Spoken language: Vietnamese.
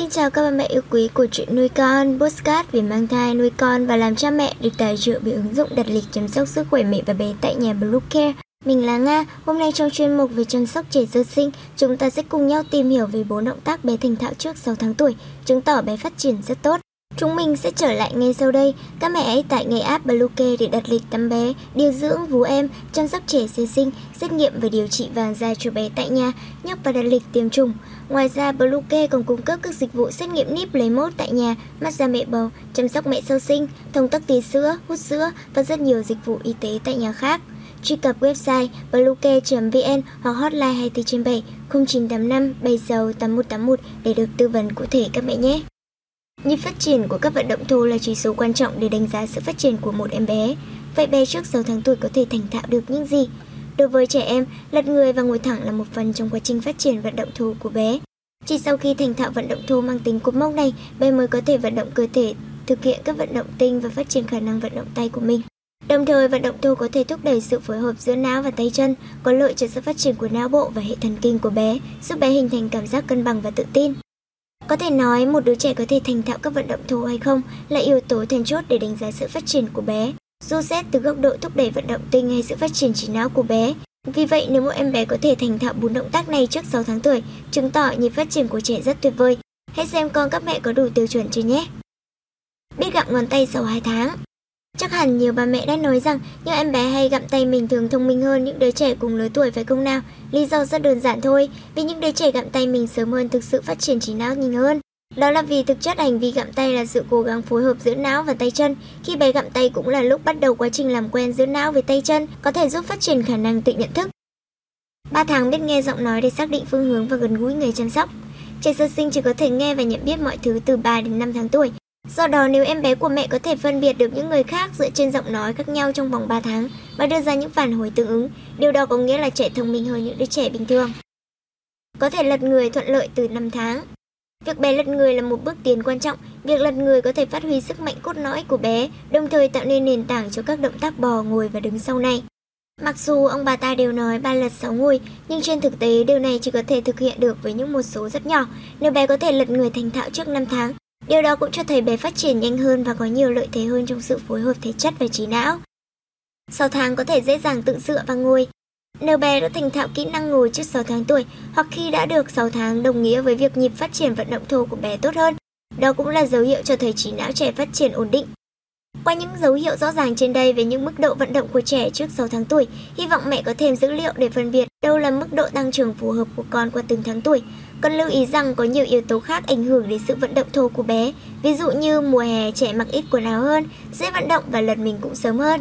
Xin chào các bà mẹ yêu quý của chuyện nuôi con, postcard về mang thai, nuôi con và làm cha mẹ được tài trợ bởi ứng dụng đặt lịch chăm sóc sức khỏe mẹ và bé tại nhà Blue Care. Mình là Nga, hôm nay trong chuyên mục về chăm sóc trẻ sơ sinh, chúng ta sẽ cùng nhau tìm hiểu về bốn động tác bé thành thạo trước 6 tháng tuổi, chứng tỏ bé phát triển rất tốt. Chúng mình sẽ trở lại ngay sau đây. Các mẹ ấy tại ngay app Bluecare để đặt lịch tắm bé, điều dưỡng vú em, chăm sóc trẻ sơ sinh, xét nghiệm và điều trị vàng da cho bé tại nhà, nhắc và đặt lịch tiêm chủng. Ngoài ra, Bluecare còn cung cấp các dịch vụ xét nghiệm níp lấy mốt tại nhà, massage mẹ bầu, chăm sóc mẹ sơ sinh, thông tắc tí sữa, hút sữa và rất nhiều dịch vụ y tế tại nhà khác. Truy cập website bluecare.vn hoặc hotline 24 trên 7 0985 76 8181 để được tư vấn cụ thể các mẹ nhé. Nhịp phát triển của các vận động thô là chỉ số quan trọng để đánh giá sự phát triển của một em bé. Vậy bé trước 6 tháng tuổi có thể thành thạo được những gì? Đối với trẻ em, lật người và ngồi thẳng là một phần trong quá trình phát triển vận động thô của bé. Chỉ sau khi thành thạo vận động thô mang tính cột mốc này, bé mới có thể vận động cơ thể, thực hiện các vận động tinh và phát triển khả năng vận động tay của mình. Đồng thời, vận động thô có thể thúc đẩy sự phối hợp giữa não và tay chân, có lợi cho sự phát triển của não bộ và hệ thần kinh của bé, giúp bé hình thành cảm giác cân bằng và tự tin. Có thể nói một đứa trẻ có thể thành thạo các vận động thô hay không là yếu tố then chốt để đánh giá sự phát triển của bé. Dù xét từ góc độ thúc đẩy vận động tinh hay sự phát triển trí não của bé. Vì vậy, nếu một em bé có thể thành thạo bốn động tác này trước 6 tháng tuổi, chứng tỏ nhịp phát triển của trẻ rất tuyệt vời. Hãy xem con các mẹ có đủ tiêu chuẩn chưa nhé. Biết gặm ngón tay sau 2 tháng Chắc hẳn nhiều bà mẹ đã nói rằng những em bé hay gặm tay mình thường thông minh hơn những đứa trẻ cùng lứa tuổi phải không nào? Lý do rất đơn giản thôi, vì những đứa trẻ gặm tay mình sớm hơn thực sự phát triển trí não nhanh hơn. Đó là vì thực chất hành vi gặm tay là sự cố gắng phối hợp giữa não và tay chân. Khi bé gặm tay cũng là lúc bắt đầu quá trình làm quen giữa não với tay chân, có thể giúp phát triển khả năng tự nhận thức. 3 tháng biết nghe giọng nói để xác định phương hướng và gần gũi người chăm sóc. Trẻ sơ sinh chỉ có thể nghe và nhận biết mọi thứ từ 3 đến 5 tháng tuổi. Do đó nếu em bé của mẹ có thể phân biệt được những người khác dựa trên giọng nói khác nhau trong vòng 3 tháng và đưa ra những phản hồi tương ứng, điều đó có nghĩa là trẻ thông minh hơn những đứa trẻ bình thường. Có thể lật người thuận lợi từ 5 tháng. Việc bé lật người là một bước tiến quan trọng. Việc lật người có thể phát huy sức mạnh cốt lõi của bé, đồng thời tạo nên nền tảng cho các động tác bò, ngồi và đứng sau này. Mặc dù ông bà ta đều nói ba lật sáu ngồi, nhưng trên thực tế điều này chỉ có thể thực hiện được với những một số rất nhỏ. Nếu bé có thể lật người thành thạo trước 5 tháng, điều đó cũng cho thấy bé phát triển nhanh hơn và có nhiều lợi thế hơn trong sự phối hợp thể chất và trí não. 6 tháng có thể dễ dàng tự dựa và ngồi, nếu bé đã thành thạo kỹ năng ngồi trước 6 tháng tuổi hoặc khi đã được 6 tháng đồng nghĩa với việc nhịp phát triển vận động thô của bé tốt hơn, đó cũng là dấu hiệu cho thấy trí não trẻ phát triển ổn định. Qua những dấu hiệu rõ ràng trên đây về những mức độ vận động của trẻ trước 6 tháng tuổi, hy vọng mẹ có thêm dữ liệu để phân biệt đâu là mức độ tăng trưởng phù hợp của con qua từng tháng tuổi. Cần lưu ý rằng có nhiều yếu tố khác ảnh hưởng đến sự vận động thô của bé, ví dụ như mùa hè trẻ mặc ít quần áo hơn, dễ vận động và lật mình cũng sớm hơn.